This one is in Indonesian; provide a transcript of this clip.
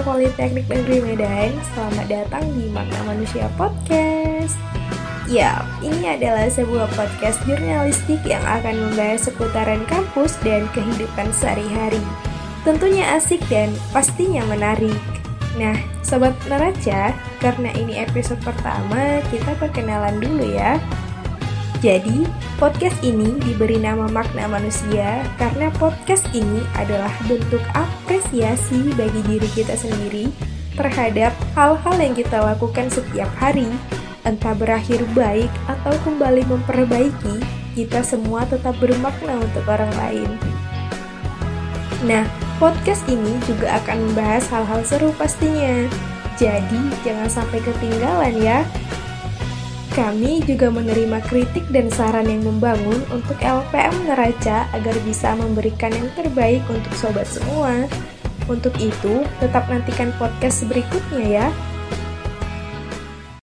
Politeknik Negeri Medan. Selamat datang di Makna Manusia Podcast. Ya, ini adalah sebuah podcast jurnalistik yang akan membahas seputaran kampus dan kehidupan sehari-hari. Tentunya asik dan pastinya menarik. Nah, Sobat Neraca, karena ini episode pertama, kita perkenalan dulu ya. Jadi, podcast ini diberi nama Makna Manusia karena podcast ini adalah bentuk apresiasi bagi diri kita sendiri terhadap hal-hal yang kita lakukan setiap hari, entah berakhir baik atau kembali memperbaiki, kita semua tetap bermakna untuk orang lain. Nah, podcast ini juga akan membahas hal-hal seru pastinya. Jadi, jangan sampai ketinggalan ya. Kami juga menerima kritik dan saran yang membangun untuk LPM Neraca agar bisa memberikan yang terbaik untuk sobat semua. Untuk itu, tetap nantikan podcast berikutnya ya.